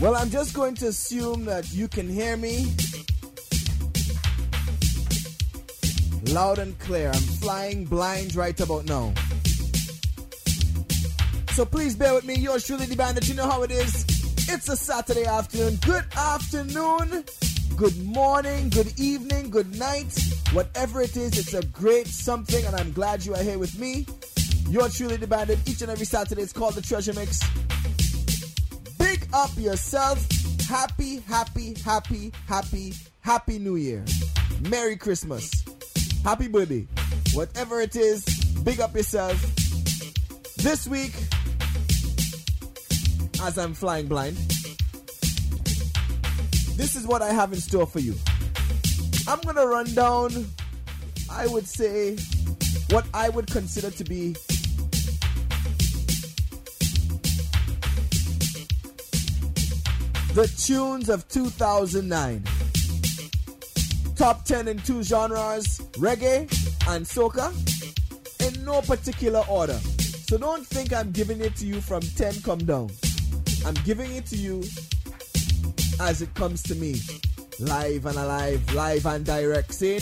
Well, I'm just going to assume that you can hear me loud and clear. I'm flying blind right about now. So please bear with me. Yours truly, the bandit. You know how it is. It's a Saturday afternoon. Good afternoon, good morning, good evening, good night. Whatever it is, it's a great something, and I'm glad you are here with me. You're truly the bandit. Each and every Saturday, it's called the Treasure Mix up yourself. Happy, happy, happy, happy, happy New Year. Merry Christmas. Happy birthday. Whatever it is, big up yourself. This week, as I'm flying blind, this is what I have in store for you. I'm gonna run down, I would say, what I would consider to be the tunes of 2009. Top 10 in two genres reggae and soca in no particular order. So don't think I'm giving it to you from 10 come down. I'm giving it to you as it comes to me. Live and alive, live and direct. See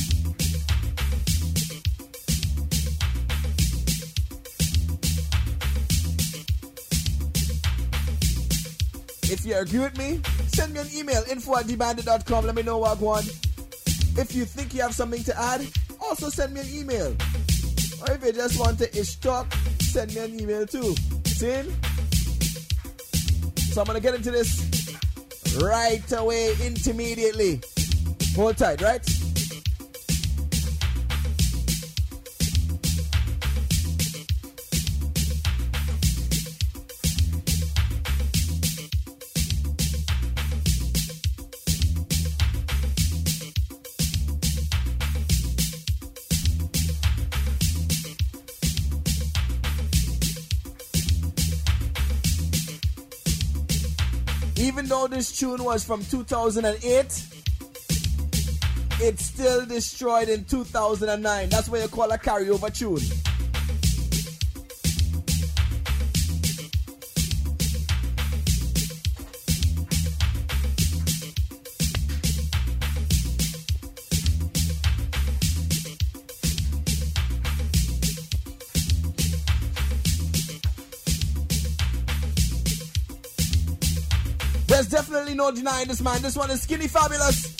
If you agree with me, send me an email info at dbandit.com. Let me know what I want. If you think you have something to add, also send me an email. Or if you just want to ish talk, send me an email too. See? So I'm gonna get into this right away, intermediately. Hold tight, right? This tune was from 2008, it's still destroyed in 2009. That's why you call a carryover tune. No denying this man. This one is skinny fabulous.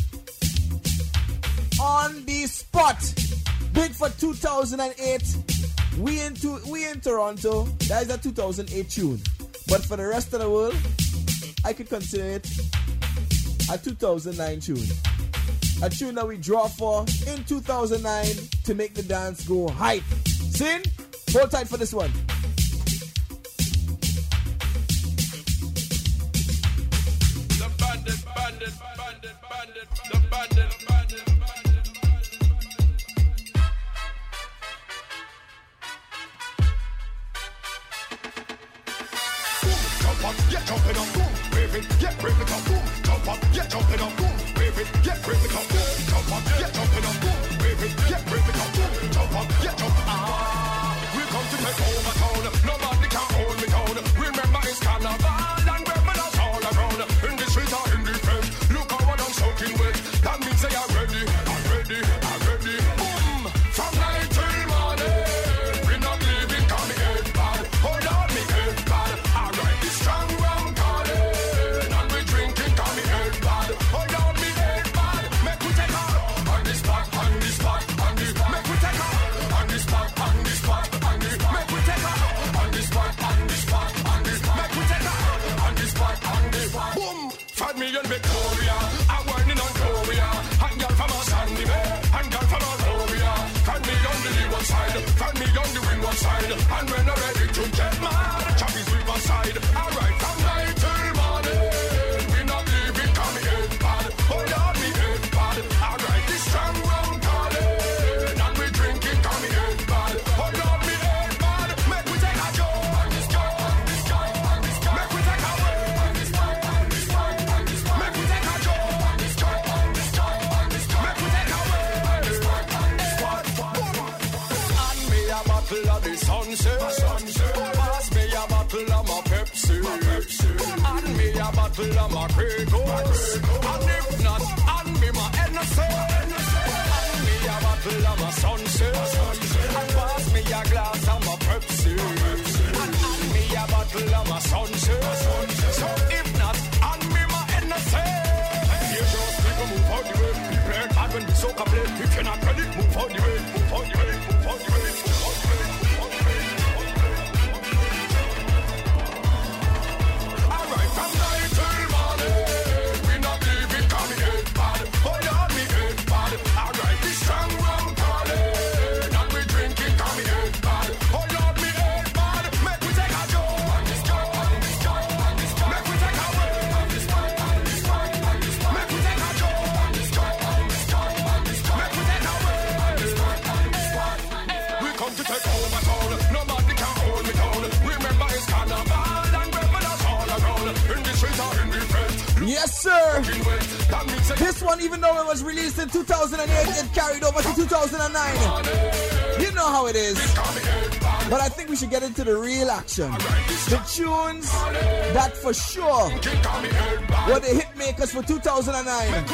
on the spot. Big for 2008. We into we in Toronto. That is a 2008 tune. But for the rest of the world, I could consider it a 2009 tune. A tune that we draw for in 2009 to make the dance go hype. Sin, hold tight for this one. Pass me a bottle of my Pepsi. my Pepsi. And me a bottle of my Kratos. And if not, and me my Hennessy. And me a bottle of my sunset. And pass me a glass of my Pepsi. And, and me a bottle of my sunset. So if not, and me my Hennessy. You just people move out the way. Be prepared. And when the soca play, if you're not ready, move out the way. Move out the way. Should get into the real action. The tunes that for sure were the hit makers for 2009.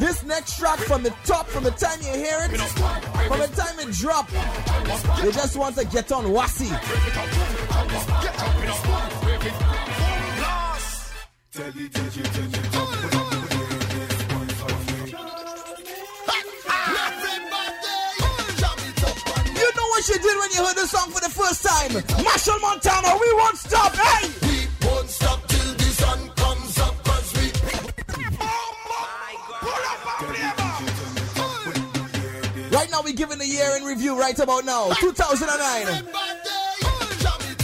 This next track from the top, from the time you hear it, from the time it drop, you just want to get on wassy. What you did when you heard the song for the first time. Machel Montano, we won't stop, hey! We won't stop till the sun comes up, cause we. Right now, we're giving the year in review right about now. 2009.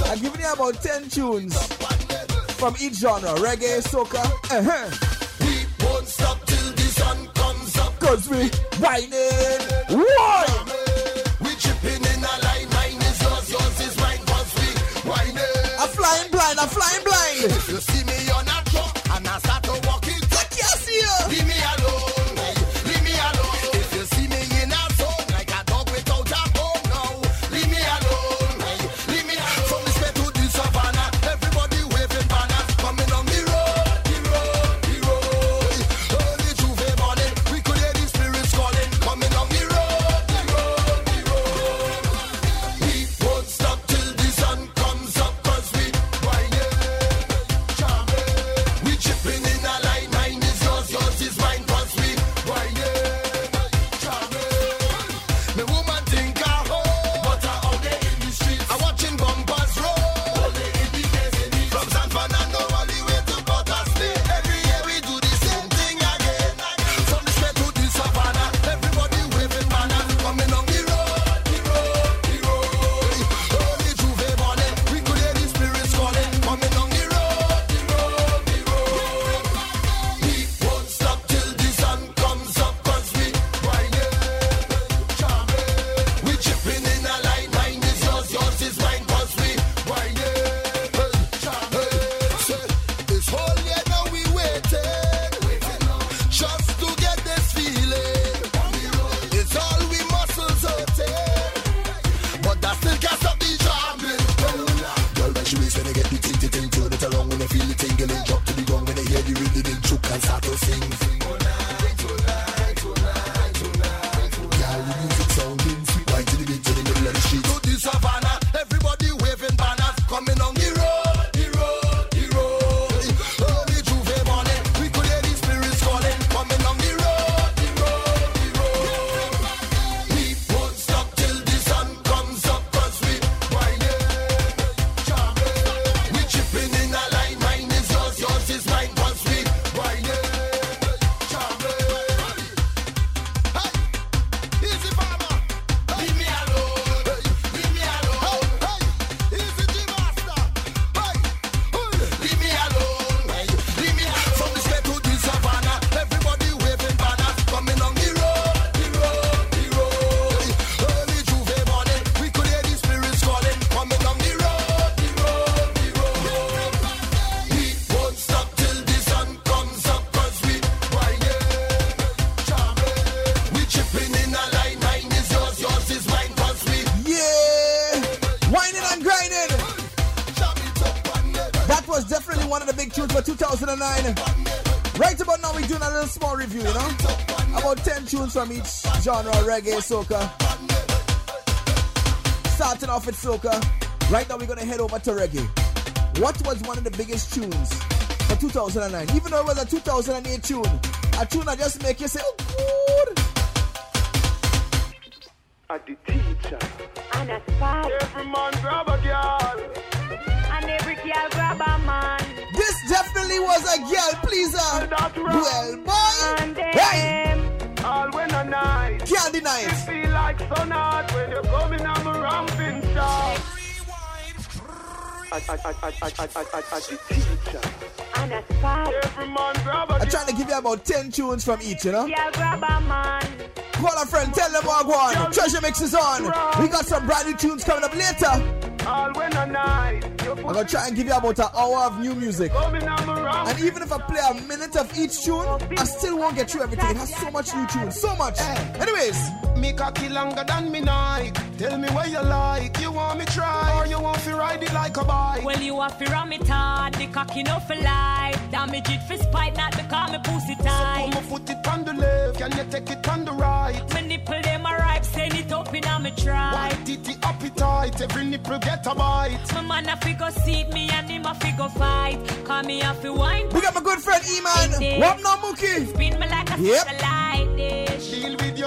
I'm giving you about 10 tunes from each genre reggae, soca. Uh-huh. We won't stop till the sun comes up, cause we whining. Why? blind, I'm flying blind. If you see genre reggae, soca. Starting off with soca. Right now, we're gonna head over to reggae. What was one of the biggest tunes for 2009? Even though it was a 2008 tune, a tune that just make you say, oh, the teacher. And a spot. Every man grab a I'm trying to give you about 10 tunes from each, you know? Girl grab a man. Call a friend, tell them what go on. Treasure Mix is on. We got some brand new tunes coming up later. All when a night. I'm gonna try and give you about an hour of new music. coming on my ramping And even if I play a minute of each tune, I still won't get through everything. It has so much new tunes, so much. Anyways, Me cocky longer than me night. Tell me what you like. You want me try or you want to ride it like a bike? Well, you have to ram it hard, the cocky no for life. Damage it for spite, not because me pussy Put tight. my foot it on the left, can you take it on the right? My nipple them a ripe, send it up in a me try. White titty appetite, every nipple get a bite. My man a figure seat me and him a figure fight. Call me a fi wine, we got my good friend E-Man. What now, Mookie? spin me like a Yep. satellite dish.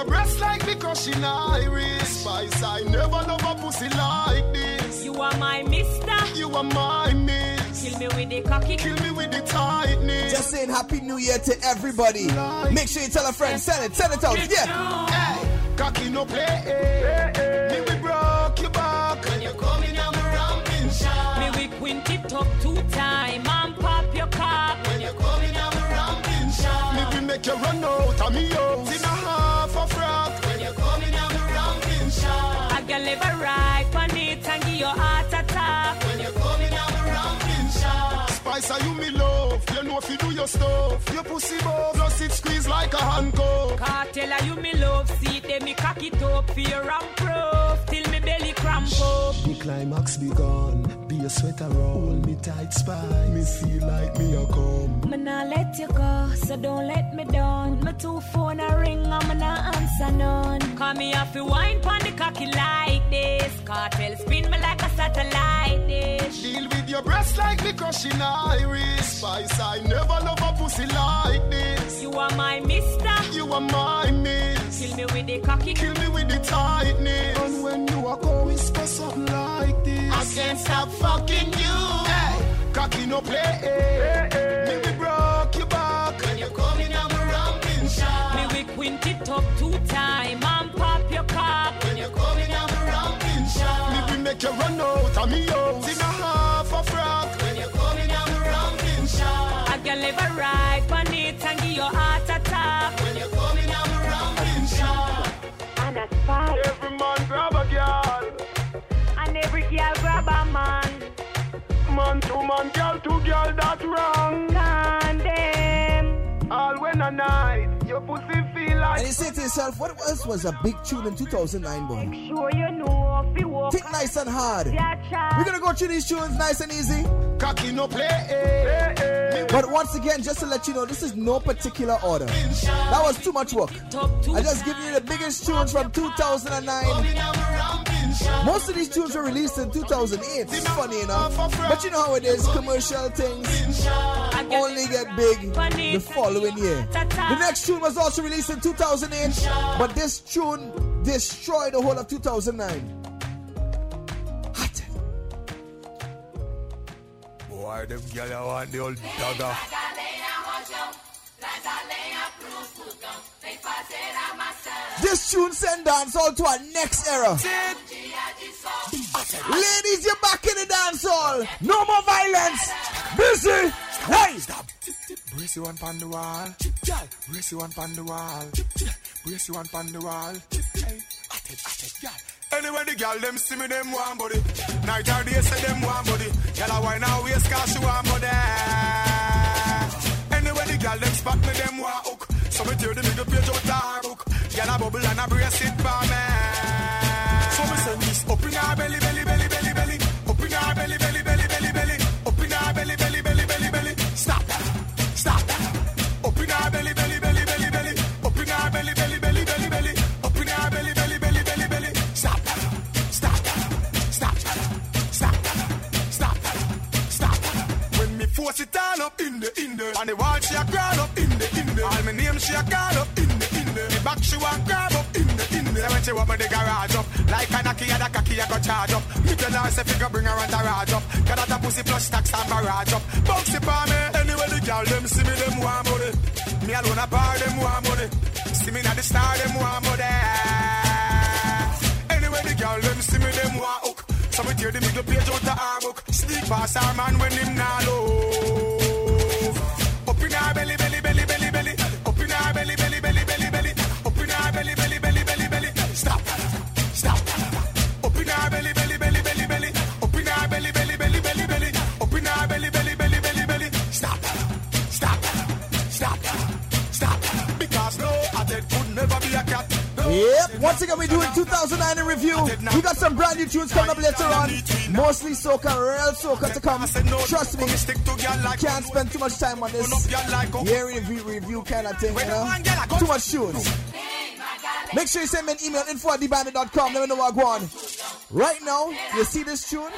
Deal with your breast like me crushing iris. Spice, I never love a pussy like this. You are my mister. You are my miss. Kill me with the cocky. Kill me with the tightness. Just saying Happy New Year to everybody. Make sure you tell a friend, send it, send it out. Yeah. Hey, cocky no play. Me we broke your back. When you coming, I'm ramping shot. Me we quint it up two time and pop your cock. When you coming, I'm ramping shot. Me we make you run out of me know if you do your stuff. Your pussy buff, plus it squeeze like a handcuff. Kartel you me love, see them me cock it up, fear and proof, till The climax begun. Be a sweater roll. Hold me tight spice. Me feel like me a come. Me nah let you go, so don't let me down. My two phone a ring, me nah answer none. Call me off the wine pon the cocky like this. Kartel spin me like a satellite dish. Deal with your breasts like me crushing iris. Spice, I never love a pussy like this. You are my mister, You are my miss. Kill me with the cocky. Kill me with the tightness. And when you are going whisper something like this, I can't stop fucking you. Hey, cocky no play. Me we broke your back. When you coming, I'm ramping shot. Me we quint it up two time and pop your cock. When you coming, I'm ramping shot. Me we make you run out of me house Man to man, girl to girl, that's wrong. Condemn. All when a night, your pussy feel And like you say to yourself, what else was a big tune in 2009, boy? Sure you know if you walk Think nice and hard. We're gonna go through these tunes nice and easy. Cocky no play. But once again, just to let you know, this is no particular order. That was too much work. I just give you the biggest tunes from 2009. Most of these tunes were released in 2008. It's funny enough. But you know how it is, commercial things only get big the following year. The next tune was also released in 2008, but this tune destroyed the whole of 2009. Hot. Boy, them gyal want the old dagger. This tune send dance all to our next era. Ladies, you're back in the dance hall. No more violence. Busy. Hey. Stop. Brace you one pon the wall. Brace you one pon the wall. Brace you one pon the wall. Hey. Anyway, the gyal them see me, them want body. Night or day, say them want body. Gyal a wine and waist 'cause she want body. Anyway, the gyal them spot me, them want hook. So me tear the middle page out the book. Girl a bubble and a brace it for me. So me send this up in her belly, belly, belly, belly, belly. Up in her belly, belly, belly, belly, belly. Up in her belly, belly, belly, belly, belly. Stop, stop. Up in her belly, belly, belly, belly, belly. Up in her belly, belly, belly, belly, belly. Up in her belly, belly, belly, belly, belly. Stop, stop, stop, stop, stop, stop. When me force it all up in the, in the. and the wall she a crawl up in the, in the. All me name she a call up in the the. Back she want grab up in the in the. When she want me the garage up, like a knocky and a cocky I go charge up. Me tell her say figure bring her and the garage up. Got that pussy plus tax and barrage up. Bouncy for me, anyway the girl them see me them want money. Me alone a bar them want money. See me not the star them want money. Anyway the girl them see me them want hook. So we tear the middle page out the our book. Sneak past our man when him nah love. Up in our belly, Yep, once again we're doing 2009 in review. We got some brand new tunes coming up later on. Mostly soca, real soca to come. Trust me, can't spend too much time on this year review, review kind of thing, you know? Too much tunes. Make sure you send me an email, info at dbandit.com. Let me know what I go on. Right now, you see this tune?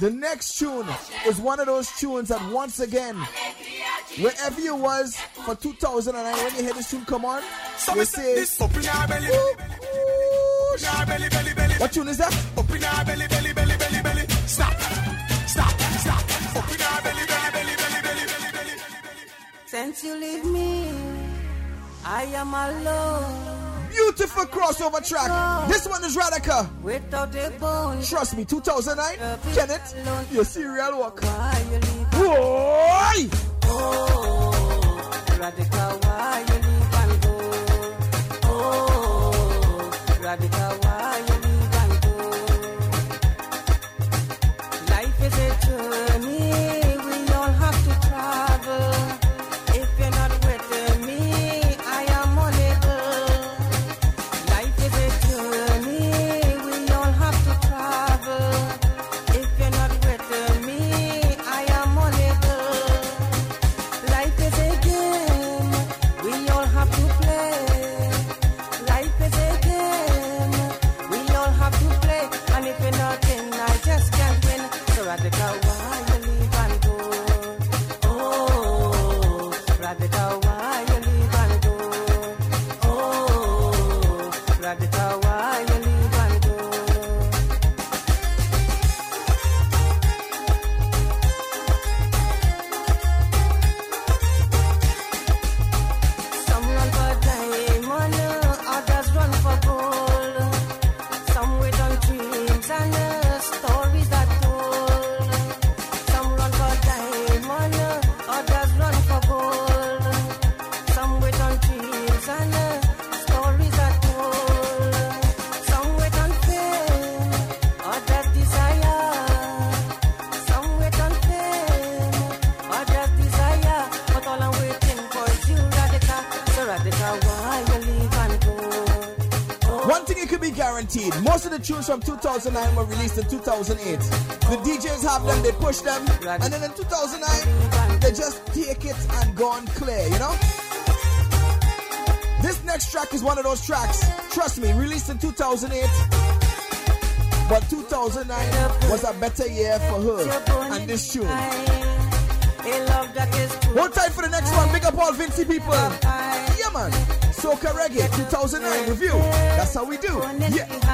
The next tune is one of those tunes that once again, wherever you was for 2009, when you hear this tune come on, you say, this our belly, "Ooh, in our belly, belly, belly. what tune is that? Up in our belly, belly, belly, belly, belly. Stop, stop, stop. Up in our belly, belly, belly, belly, belly, belly, belly. Since you leave me, I am alone. Beautiful crossover track. This one is Radica. Without a bone. Trust me, 2009, Kenneth, your serial work. Why Oh, Radical, why you need oh? oh, Radical. Radical, 2009 were released in 2008. The DJs have them, they push them, and then in 2009, they just take it and go on clear, you know? This next track is one of those tracks, trust me, released in 2008. But 2009 was a better year for her and this tune. A love that is true. Hold tight for the next one. Big up all Vincy people. Yeah, man. Soca Reggae 2009 review. That's how we do. Yeah.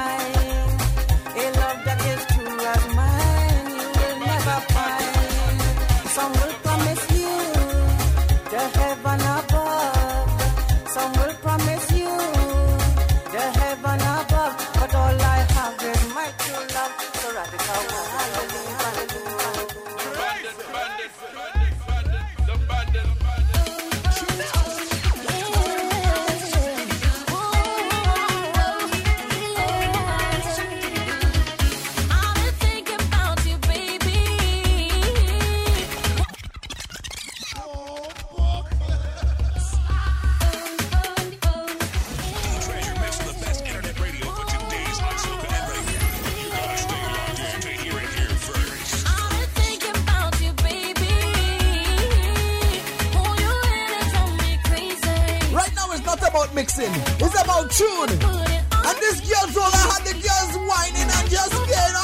tune. And this tune is I had the girls whining and just getting.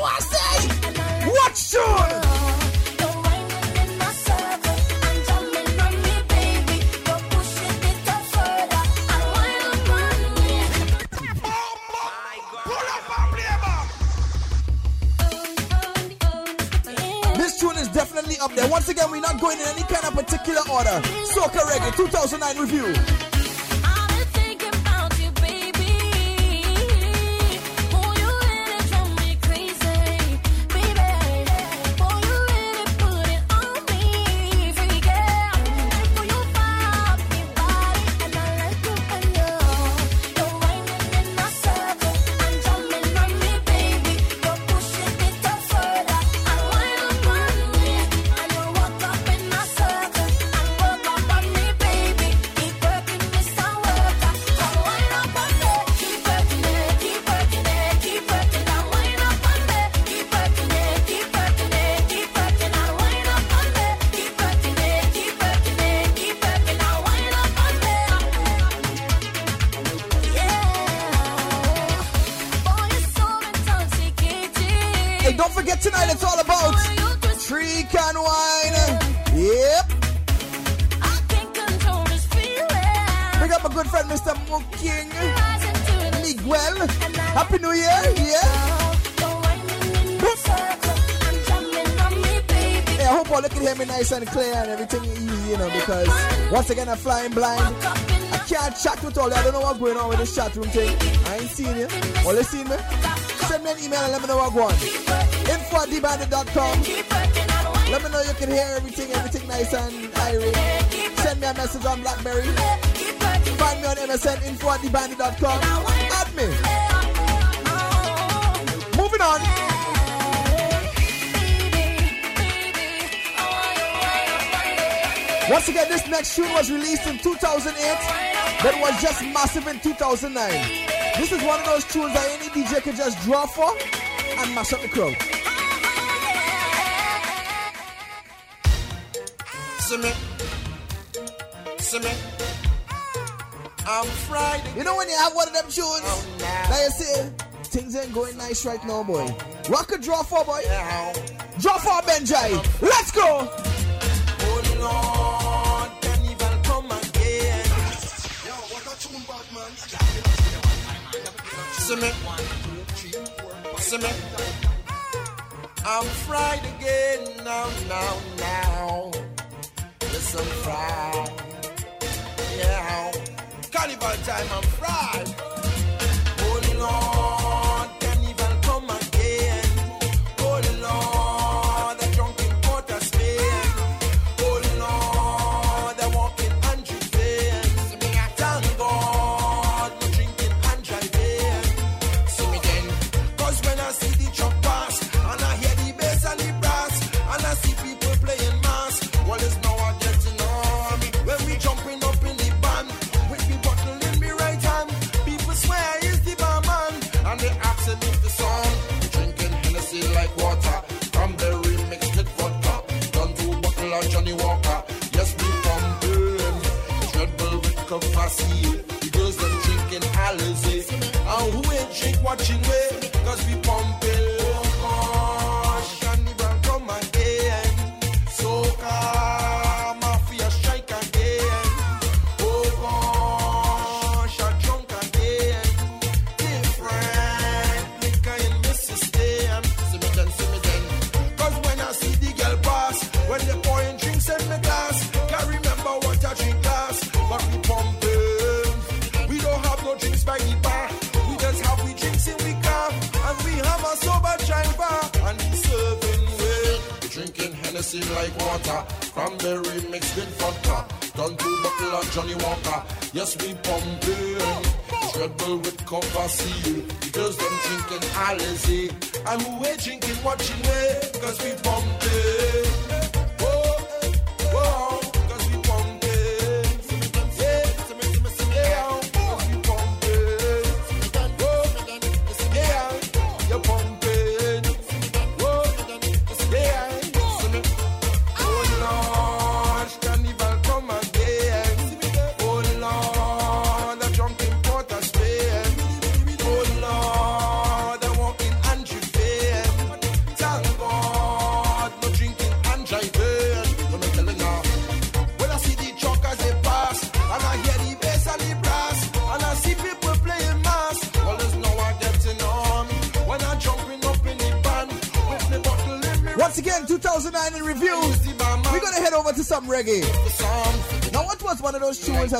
What's it? Tune? definitely up there. Once again, we're not going in any kind of particular order. Soca Reggae 2009 review. I'm blind. I can't chat with all you. I don't know what's going on with this chat room thing. I ain't seen you. All you seen me? Send me an email and let me know what's going on. Info at dbandit.com. Let me know you can hear everything, everything nice and irate. Send me a message on Blackberry. Find me on MSN, info at dbandit.com. Add me. Moving on. Once again, this next tune was released in 2008, but was just massive in 2009. This is one of those tunes that any DJ can just draw for and mash up the crowd. See me, see me. I'm Friday. You know when you have one of them tunes, oh, that you say, things ain't going nice right now, boy. Rock a draw for, boy. Draw for Benjai. Let's go. Oh Lord, See me, see me. I'm fried again now, now, now. Yes, I'm fried. Yeah, carnival time, I'm fried. Cover seal. The girls them drinking Alizé, who ain't drinking watching way,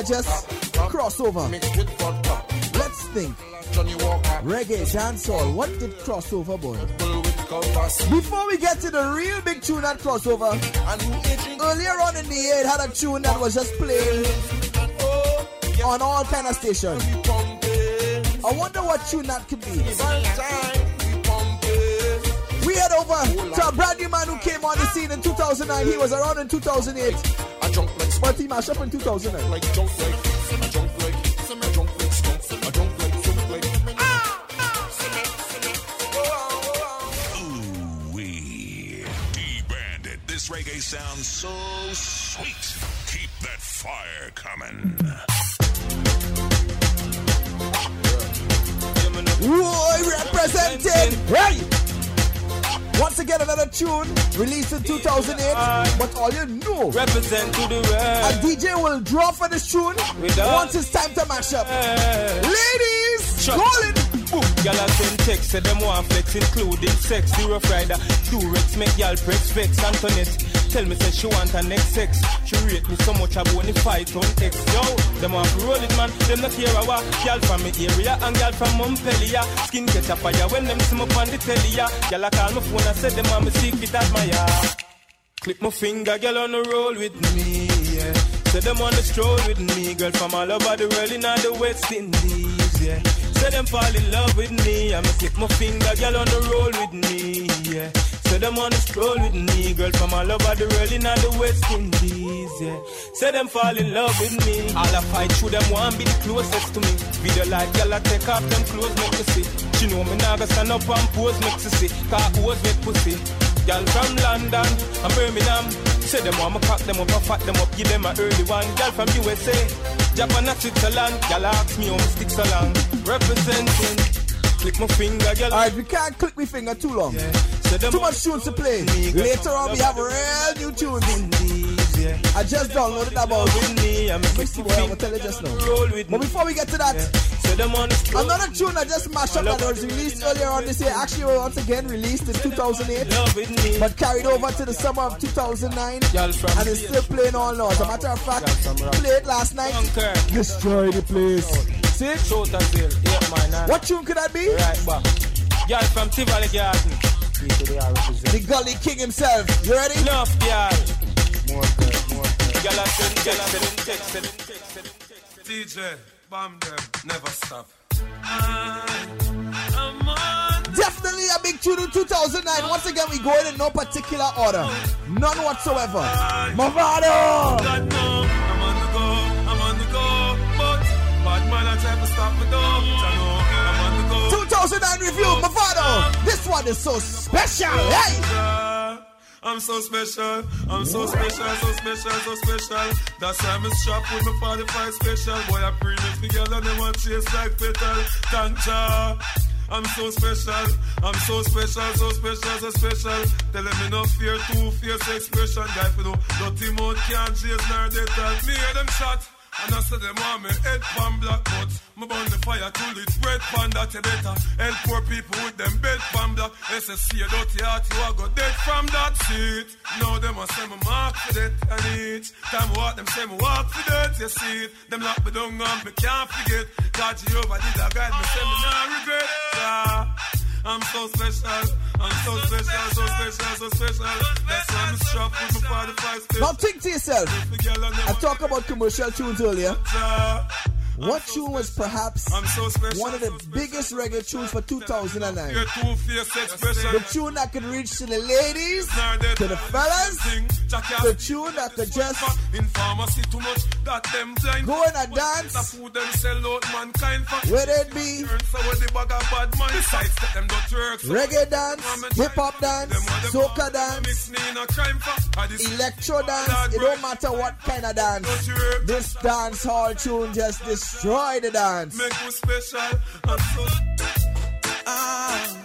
just crossover? Let's think. Reggae, dancehall. What did crossover, boy? Before we get to the real big tune that crossover, earlier on in the year, it had a tune that was just playing on all kind of stations. I wonder what tune that could be. We head over to a brand new man who came on the scene in 2009. He was around in 2008. But he mashed up in 2009. Ooh wee. D-Bandit. This reggae sounds so sweet. Keep that fire coming. Roy represented. Hey! Once again, another tune released in 2008. But all you know, Represent to the world. a. DJ will draw for this tune once it's time to mash up. Ladies, call it. Ooh, Y'all send text, say them want flex, including sex. Rough rider, Durex, make y'all press vex. Antoinette, tell me say she want her next sex. She rate me so much, I won't fight on X. Yo, them want to roll it, man. Them not care what. Y'all from me area and y'all from Montpellier. Skin catch a fire when them see me on the telly, yeah. Y'all a call my phone and say them want me secret admire. Click my finger, girl on the roll with me, yeah. Say them on the stroll with me, girl from all over the world in all the West Indies, yeah. Say them fall in love with me, I'ma click my finger, girl on the roll with me, yeah. Say them on the stroll with me, girl from all over the world in all the West Indies, yeah. Say them fall in love with me, all I fight through them want be the closest to me. Video like girl I take off them clothes, make me see. She know me now stand up and pose, make me see. Car pose make pussy. Girl from London and Birmingham. Say them want me cock them up and fat them up, give them a early one. Girl from USA, Japan and Switzerland. Girl ask me how me stick so long. Representing, click my finger, girl. Alright, we can't click my finger too long. Yeah. Say them Too much tunes to play. me, Later on, we all have over real new tunes. Indies, yeah. I just downloaded about With me, I'm a Let me I'm gonna tell you just now. Roll with But before we get to that, Say them on the stroll. another tune I just mashed up that was released earlier on this year, actually once again released in 2008, Love with me. but carried over to the summer of 2009, and it's still playing all now. As a matter of fact, played last night, Conquer. destroyed the place. See? Short as hell. Yeah, man. What tune could that be? Right back. Girl from Tivoli Garden. The Gully King himself. You ready? Enough, girl. More girl, more text. DJ, bomb them, never stop. Definitely a big tune in 2009. Once again, we go in in no particular order. None whatsoever. Mavado! God no, I'm on the go, I'm on the go, but bad man I try to stop me though. 2009 review, Mavado! This one is so special. Hey! I'm so special, I'm so special, so special, so special. That's why I'm strapped with my 45 special. Boy, I bring it together, they want chase like petal. Tanja. I'm so special, I'm so special, so special, so special. Tell them no fear, two fierce expression. Guy, you know, dirty mouth can't chase nor they tell me hear them shot. And I say them want me head pan black but Me burn the fire till it's red pan that you better. Help poor people with them bed pan black. SSC a dirty heart you a go dead from that seat. Now them a say me mark for that and each Time walk them say me walk for that you see it. Them lock me down and me can't forget. God Jehovah did a guide me say me not regret. Yeah. I'm so special, I'm so special, so special, so special. That's why I'm strapped with my 45 special. Now think to yourself. I talked about commercial tunes earlier. Uh, What tune was perhaps I'm so special. one of the biggest reggae tunes for 2009? Your two-faced expression. The tune that could reach to the ladies, to the fellas, the tune that could just in pharmacy too much that them go in a dance, The food them sell out mankind for. whether it be So with the bag of bad mind sides that them don't work. So reggae dance, hip hop dance, soca dance, mix me in a crime for. I this electro dance, it don't matter what kind of dance. This dance hall tune just destroy the dance. make you special. I'm so. Ah.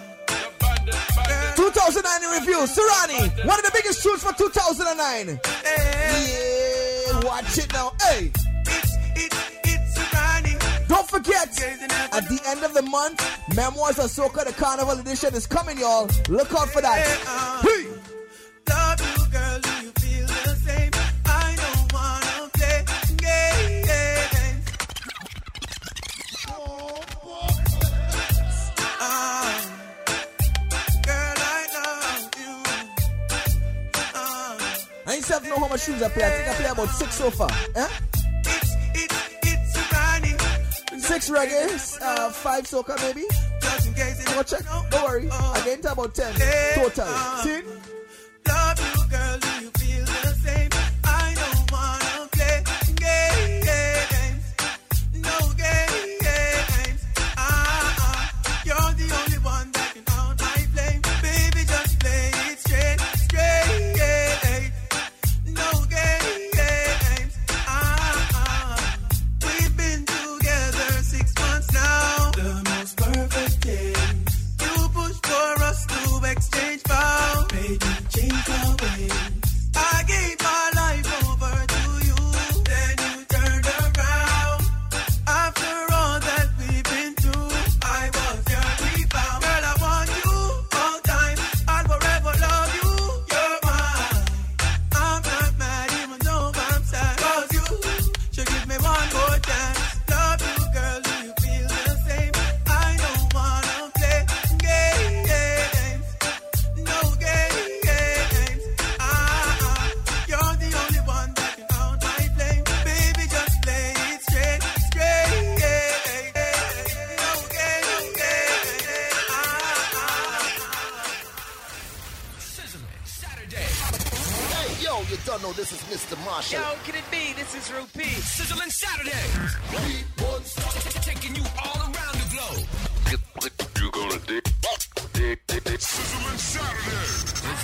2009 review, Serani, one of the biggest tunes for 2009. Yeah, watch it now. Hey, don't forget, at the end of the month, Memoirs of Soca, the Carnival Edition is coming, y'all. Look out for that. Hey. Much tunes I play. I think I play about six so far. Eh? Six reggae, uh, five soca maybe. Gonna check. Don't worry. I get into about ten total. See?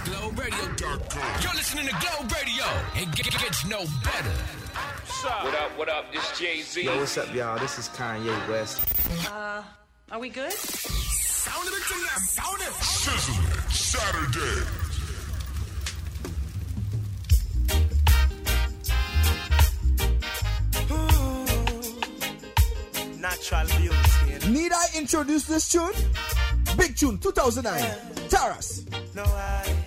It's Globe You're listening to Globe Radio. It g- g- gets no better. What up, what up? This Jay Z. Yo, what's up, y'all? This is Kanye West. Uh, are we good? Sound of it tonight. Sound of it. Sizzling Saturday. Natural beauty. Need I introduce this tune? Big tune, 2009. Tarrus. No, I've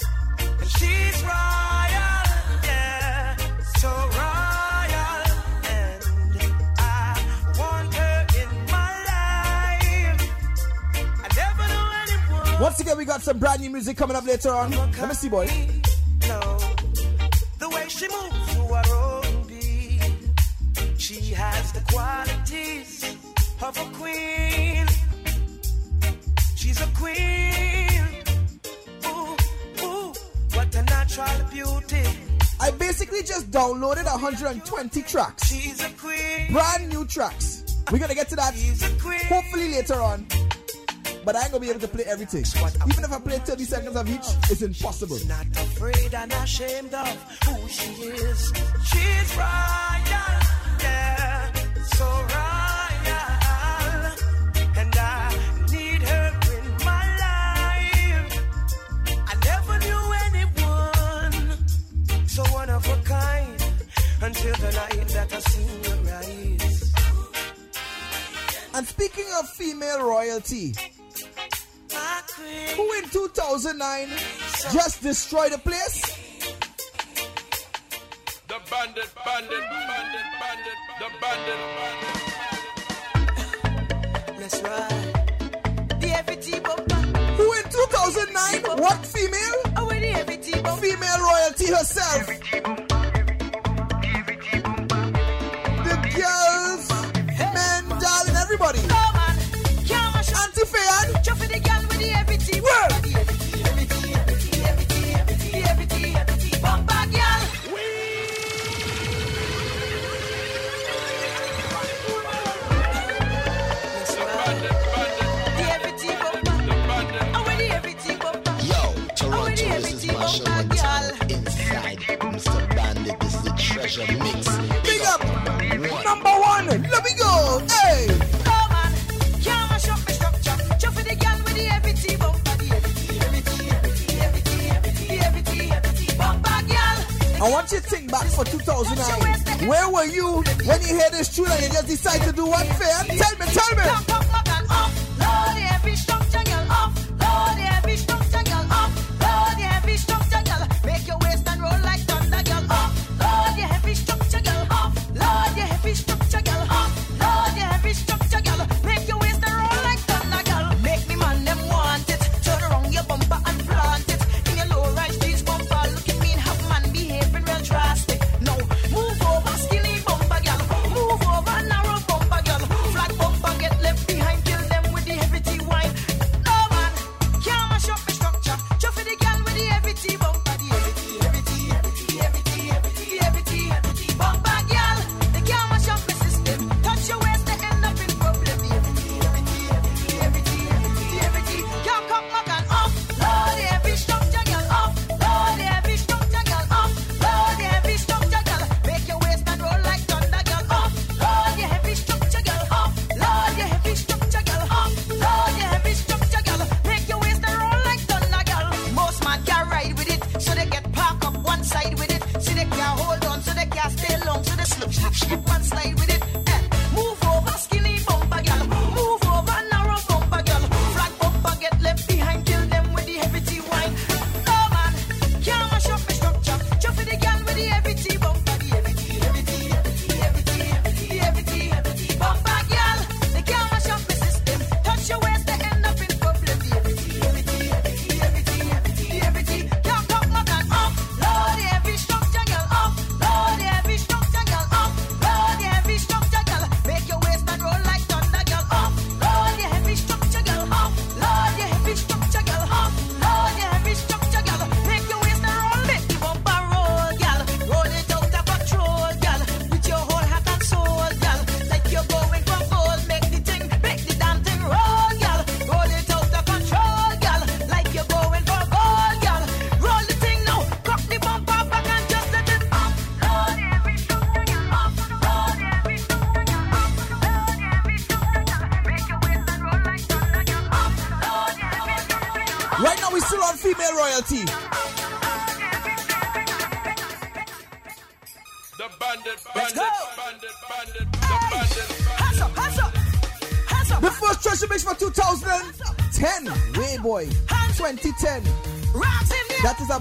Once again, we got some brand new music coming up later on. Let me see, boy. No, the way she moves to her own beat, she has the qualities of a queen. She's a queen. Natural beauty. I basically just downloaded 120 tracks. She's a queen. Brand new tracks. We're gonna get to that hopefully later on. But I ain't gonna be able to play everything. Even if I play 30 seconds of each, it's impossible. Not afraid and ashamed of who she is. She's royal, yeah, so royal. Until the night that I seen your eyes. And speaking of female royalty, who in 2009 just destroyed the place? The bandit, bandit, bandit, bandit, the bandit, Let's ride. The FT bumper. Who in 2009? What female? Oh, the FT bumper. Female royalty herself. for 2009. Where were you when you heard this tune and you just decided to do one fair? Tell me, tell me.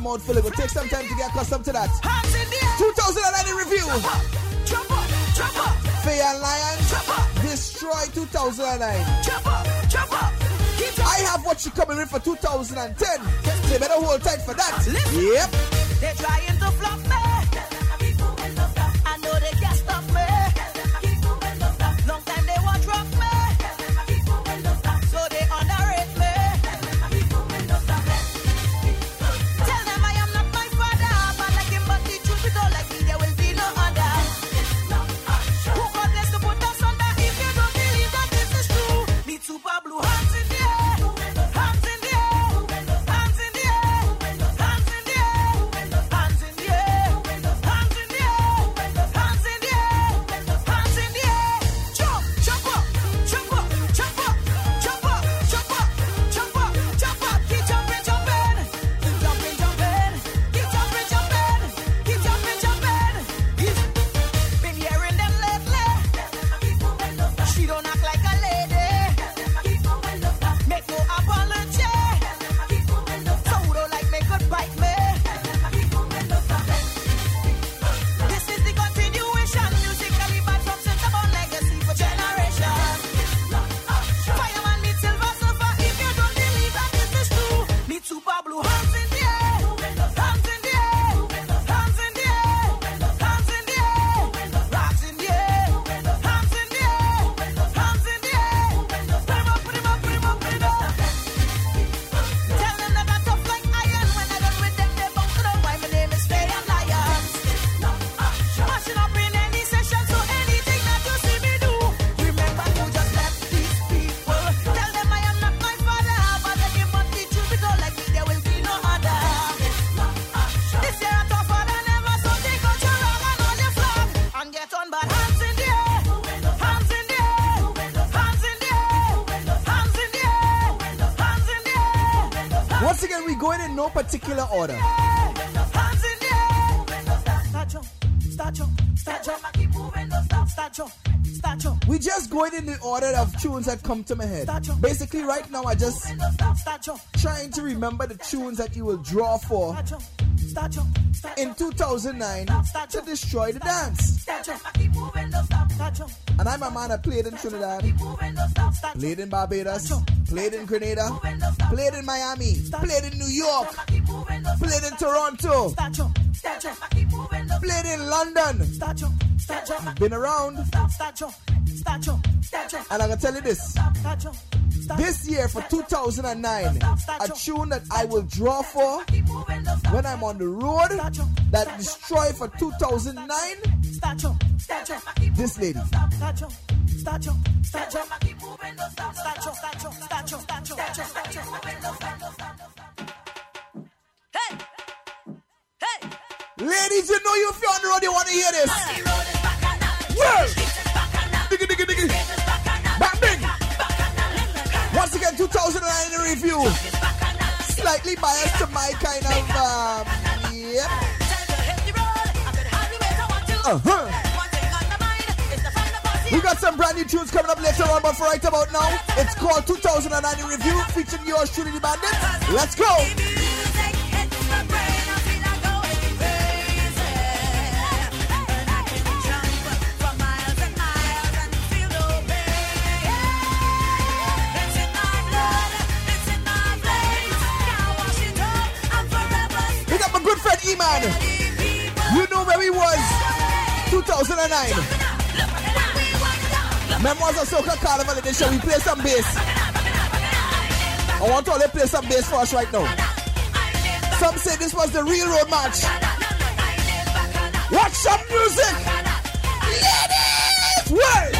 amount for it will take some time to get accustomed to that. 2009 review. Fair Lion destroy 2009. I have what you coming in for 2010. They better hold tight for that. Yep. They're trying to. hora. Tunes that come to my head. Basically, right now I just trying to remember the tunes that you will draw for. In 2009 to destroy the dance. And I'm a man that played in Trinidad, played in Barbados, played in Grenada, played in Miami, played in New York, played in Toronto, played in London. Been around. And I can tell you this. This year for 2009, a tune that I will draw for when I'm on the road that destroy for 2009. This lady. Ladies, you know you if you're on the road, you want to hear this. Yeah. Diggy, diggy, diggy. Bang, bing. Once again, 2009 in review. Slightly biased to my kind of, um, yep. Uh-huh. We got some brand new tunes coming up later on, but for right about now, it's called 2009 in review, featuring yours truly, the bandit. Let's go. Friend E-Man. You know where he was 2009. Memoirs of Soca Carnival edition. We play some bass. I want all to play some bass for us right now. Some say this was the real road match. Watch some music. Ladies, wait.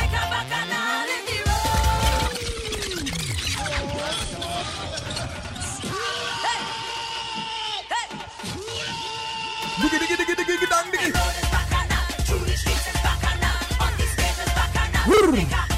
¡Hur!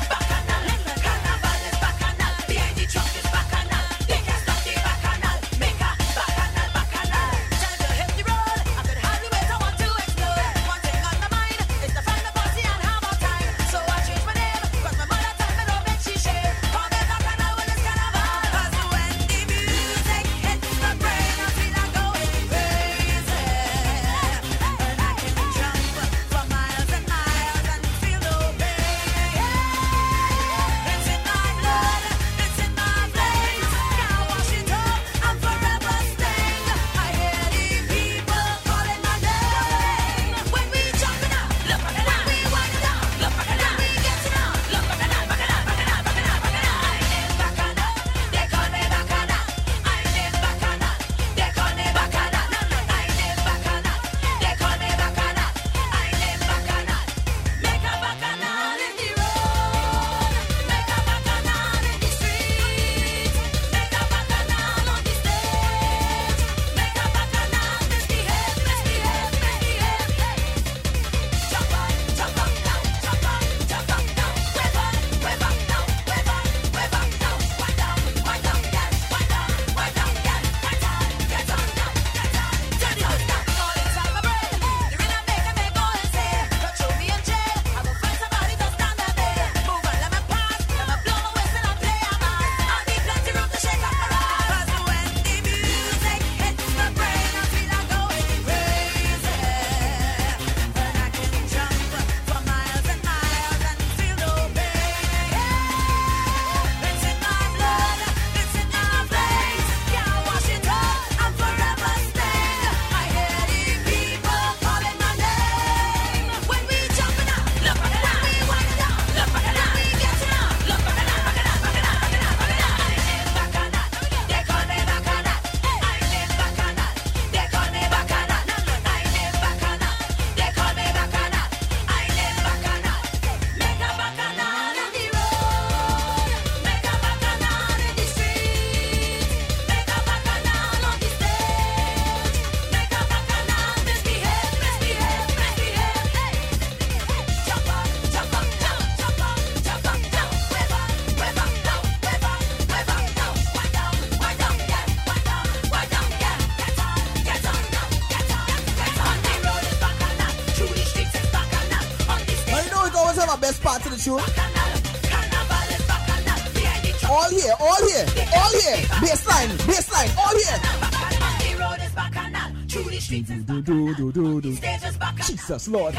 Jesus Lord.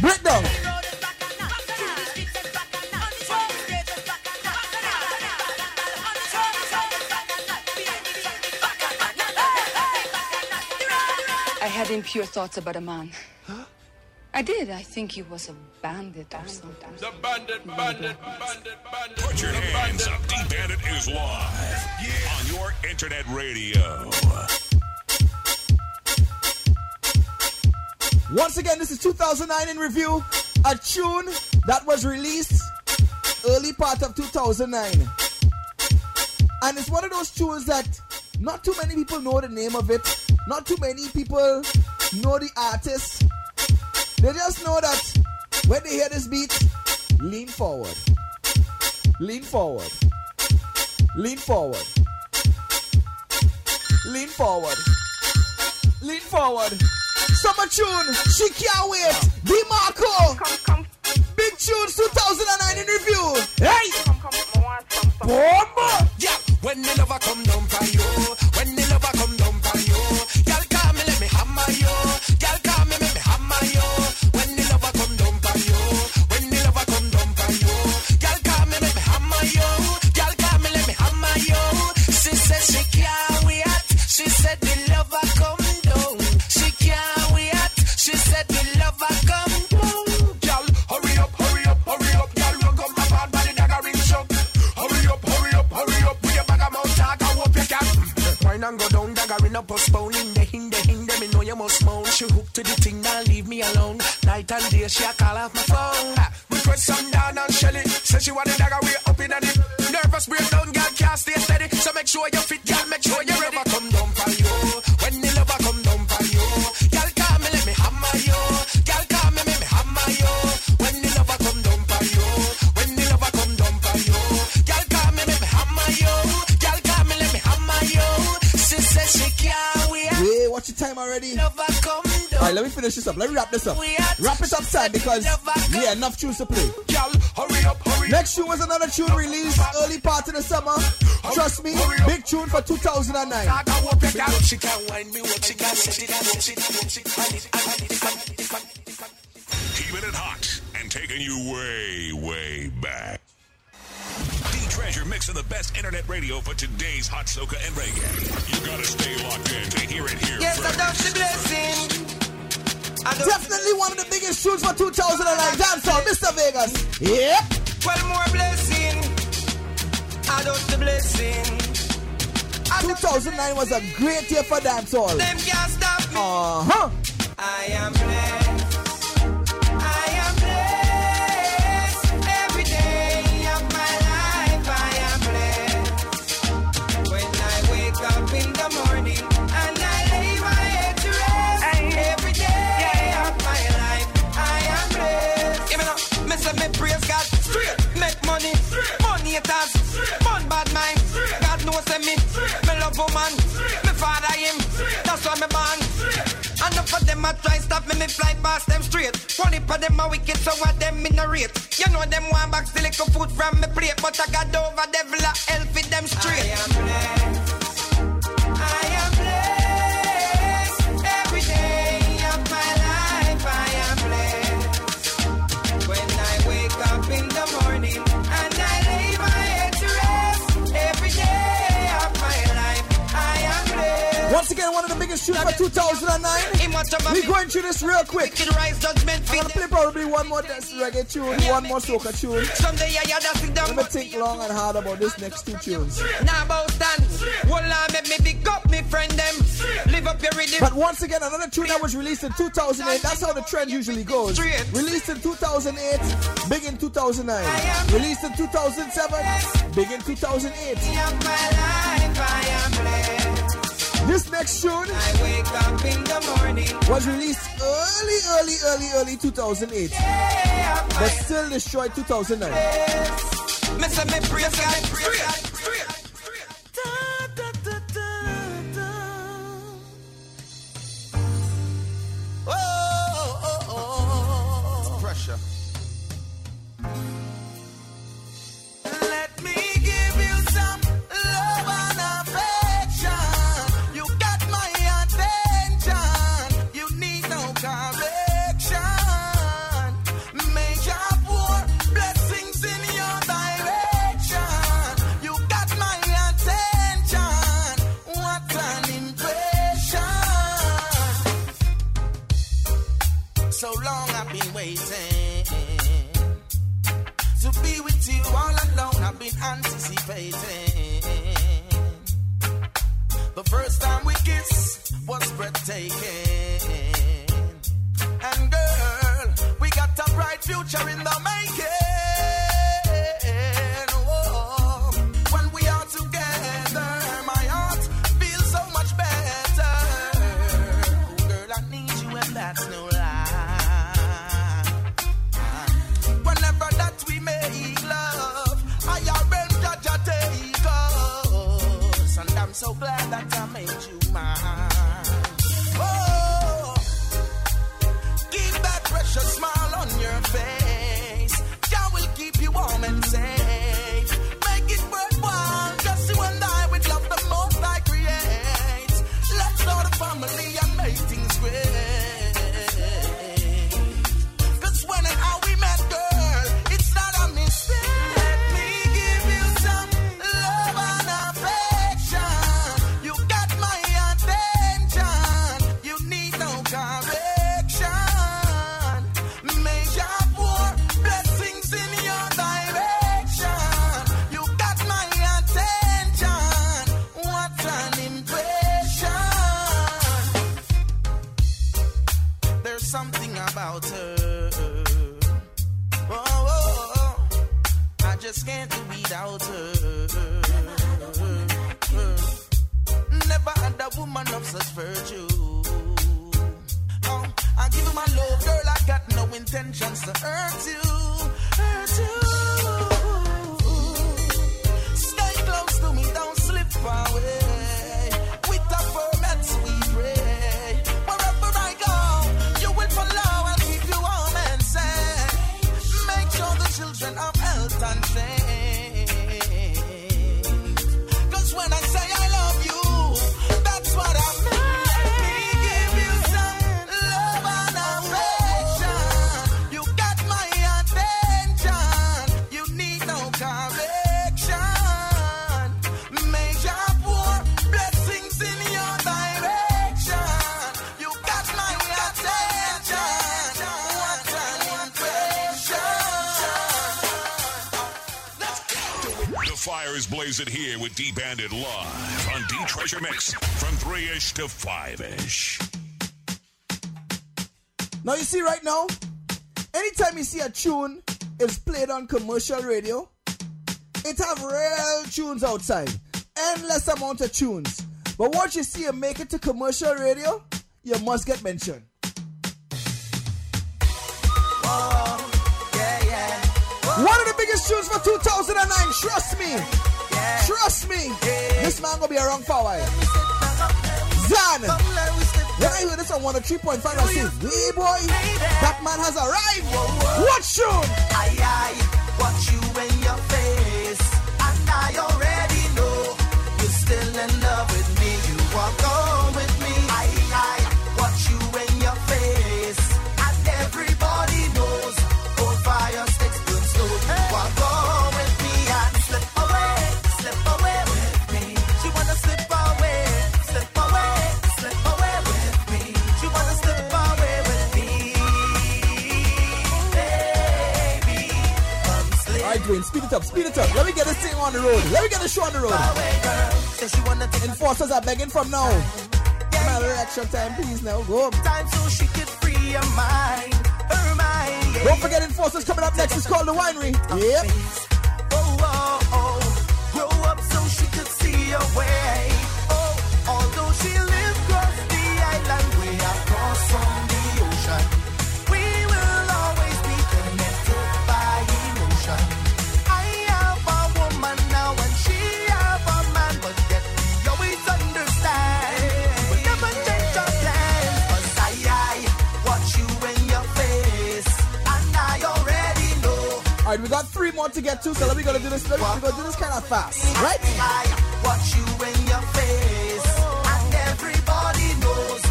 Breakdown. I had impure thoughts about a man. Huh? I did. I think he was a bandit or something. The bandit, bandit, bandit, bandit. Put your hands up. D Bandit is live on your internet radio. Once again, this is 2009 in review. A tune that was released early part of 2009. And it's one of those tunes that not too many people know the name of it. Not too many people know the artist. They just know that when they hear this beat, lean forward. Lean forward. Lean forward. Lean forward. Lean forward. Summer tune. She can't wait. Demarco. Big tunes 2009 in review. Hey. Come, come. Bomba. Yeah, when the lover come down for you, she a call off my phone. Ha, Request some down and Shelly, say she want the dagger way up in the Nervous breakdown, girl can't stay steady, so make sure you fit, girl, make sure you're ready. Come down for you, when the lover come down for you, girl call me, let me hammer you, girl call me, let me hammer you. When the lover come down for you, when the lover come down for you, girl call me, let me hammer you, girl call me, let me hammer you. She she can't wait. Wait, watch your time already. Lover come down. Alright, let me finish this up. Let me wrap this up. Wrap it up side because yeah, enough tunes to play. hurry up, hurry Next tune was another tune released early part of the summer. Trust me, big tune for 2009. She can't wind me what she can't set it up, what she what she I need, I need, I need, I need. Keeping it hot and taking you way, way back. D Treasure mixing the best internet radio for today's hot soca and reggae. You gotta stay locked in to hear it here Yes, I first. love the blessing. Definitely one of the biggest tunes for 2009. Dancehall, Mr. Vegas. Yep. One more blessing. I love the blessing. 2009 was a great year for dancehall. Them can't stop me. Uh huh. I am blessed. A try stop me, me fly past them straight. One of them a wicked, so what them in a rate. You know them one box the little food from me plate, but I got over devil a hell for them straight. Once again, one of the biggest tunes for 2009. We're going through this real quick. I'm gonna play probably one more dance reggae tune, one more soca tune. Someday I had to. Let me think long and hard about this next two tunes. Now about stand. Well, I make me big up me friend them. Live up your rhythm. But once again, another tune that was released in 2008. That's how the trend usually goes. Released in 2008, big in 2009. Released in 2007, big in 2008. This next tune I wake up in the morning. was released early, early, early, early 2008, but still destroyed 2009. Me anticipating. The first time we kissed was breathtaking. And girl, we got a bright future in the making. Fire is blazing here with D Bandit live on D Treasure Mix from 3 ish to 5 ish. Now you see right now, anytime you see a tune is played on commercial radio, it have real tunes outside. Endless amount of tunes. But once you see it make it to commercial radio, you must get mentioned. One of the biggest tunes for 2009, trust me. Trust me. This man gonna be around for a while. Zan. When I hear this on 103.5, I say, hey boy, that man has arrived. What tune? I, I watch you in your face, and I already know you're still in love with me. You walk on it up, speed it up. Let me get this thing on the road. Let me get this show on the road. Enforcers are begging from now. Come on, a little extra time, please. Now go. time so she could free her mind, her mind. Yeah. Don't forget, Enforcers coming up next. It's called the Winery. Yep. Oh, oh, oh. Grow up so she could see her way. More to get to, so let me go do this. Let me, we gonna do this kind of fast, right? Watch you in your face, and everybody knows.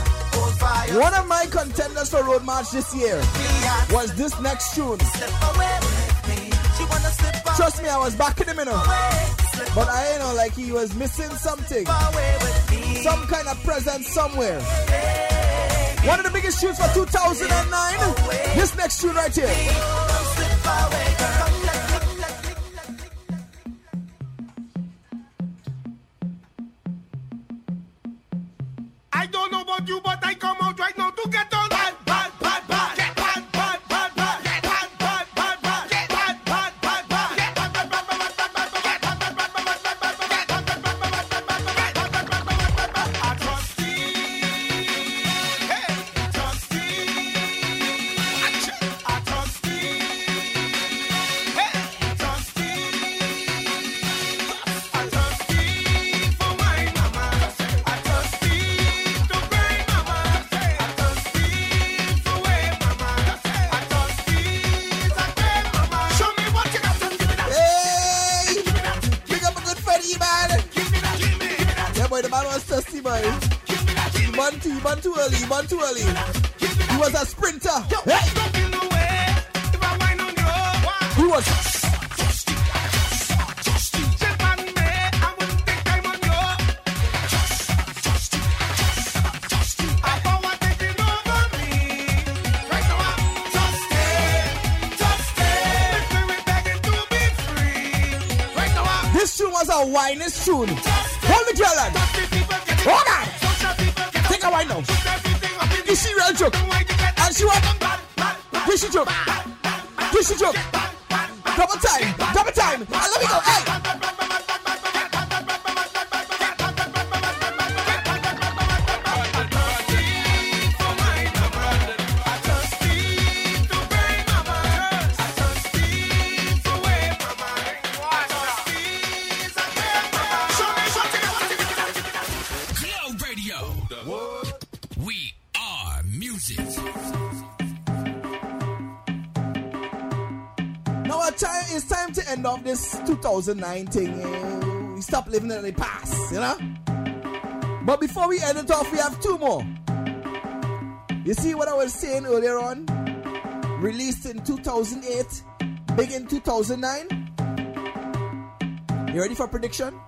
One of my contenders for Road March this year was this next tune. Trust me, I was him in, you know. but I you know like he was missing something, some kind of presence somewhere. One of the biggest tunes for 2009. This next tune right here. Tune. Hold the girl on. Hold on. Take a wine now. Is she real joke? And she what? This she joke. This she joke. Double time. 2019. We stop living in the past, you know? But before we end it off, we have two more. You see what I was saying earlier on? Released in 2008, big in 2009. You ready for prediction?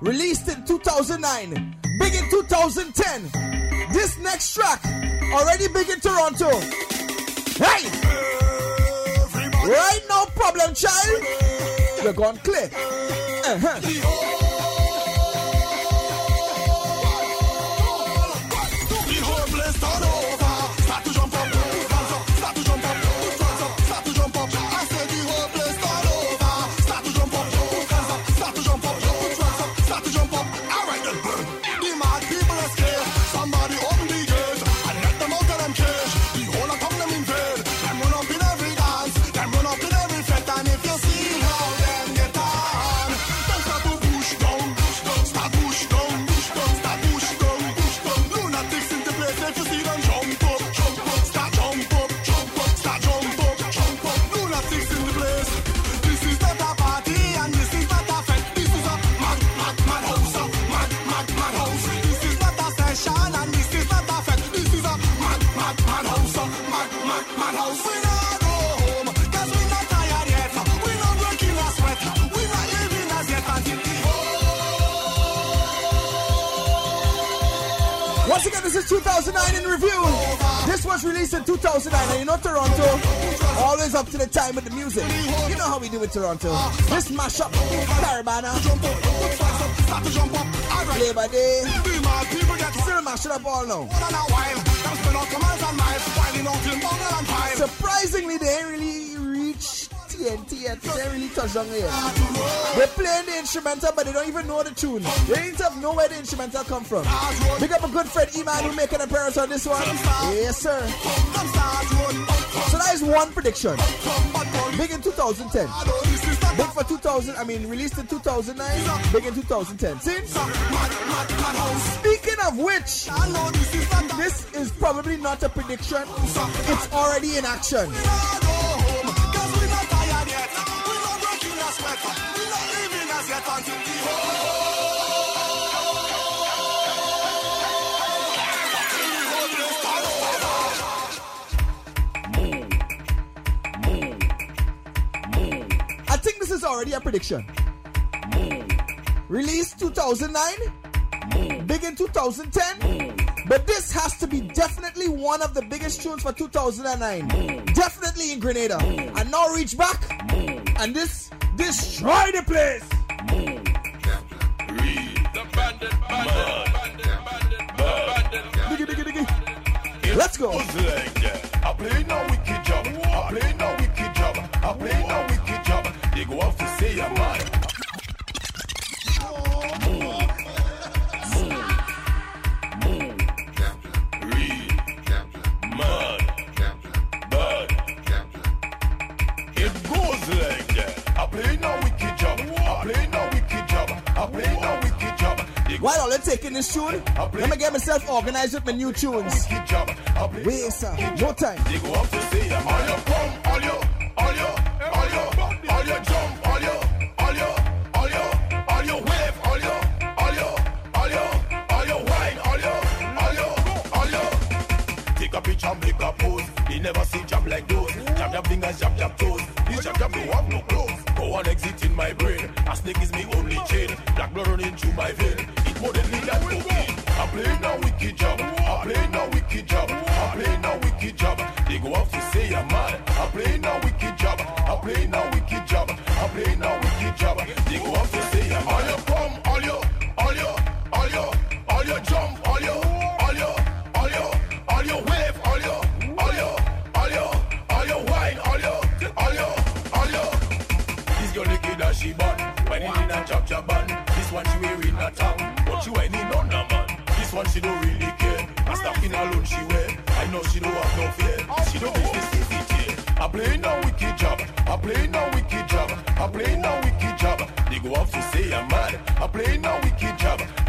Released in 2009, big in 2010. This next track, already big in Toronto. Hey! Right now, problem child. You're gone clear. Uh-huh. Once again, this is 2009 in review. This was released in 2009, and you know Toronto, always up to the time with the music. You know how we do with Toronto. This mashup, Caravana, Labor Day, still mash it up all now. Surprisingly, they ain't really TNT yet. They really touched on it yet. They're playing the instrumental, but they don't even know the tune. They ain't have know where the instrumental come from. Big up a good friend, E-Man, who make an appearance on this one. Yes, sir. So that is one prediction. Big in 2010. Big for 2000, I mean, released in 2009. Big in 2010. See? Speaking of which, this is probably not a prediction. It's already in action. I think this is already a prediction. Released 2009, big in 2010, but this has to be definitely one of the biggest tunes for 2009. Definitely in Grenada. And now reach back, and this destroy the place. Let's go. I play no wicked job. I play no wicked job. I play no wicked job. They go off job. They go While all taking this tune, let me get myself organized with my new tunes. Wait, sir, no time. They go up to say I'm all your come, all your, all your, all your, all your jump, all your, all your, all your, all your wave, all your, all your, all your, all your wine, all your, all your, all your. Take a picture, make a pose. They never see jab like those. Jab jab fingers, jab jab toes. This jab jab don't have no clothes. Go on exit in my brain. A snake is me only chain. Black blood running through my vein. More than me than cocaine. I play no wicked job. I play no wicked job. I play no wicked job. They go off to say I'm mad. I play no wicked job. I play no wicked job. I play no wicked job.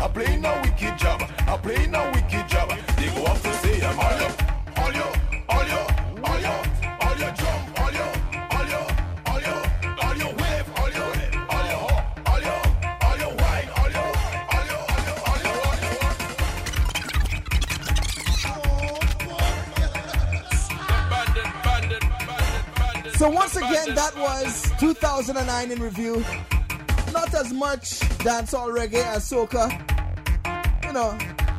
I play wicked job. I play no wicked job. They go off to say I'm all your, all your, all your. So once again, that was 2009 in review. Not as much dancehall reggae as soca. Know,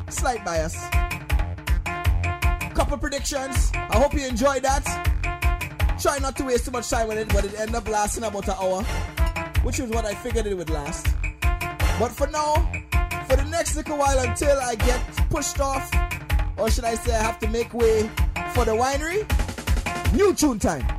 slight bias. Couple predictions. I hope you enjoyed that. Try not to waste too much time with it, but it ended up lasting about an hour, which is what I figured it would last. But for now, for the next little while until I get pushed off, or should I say I have to make way for the winery, new tune time.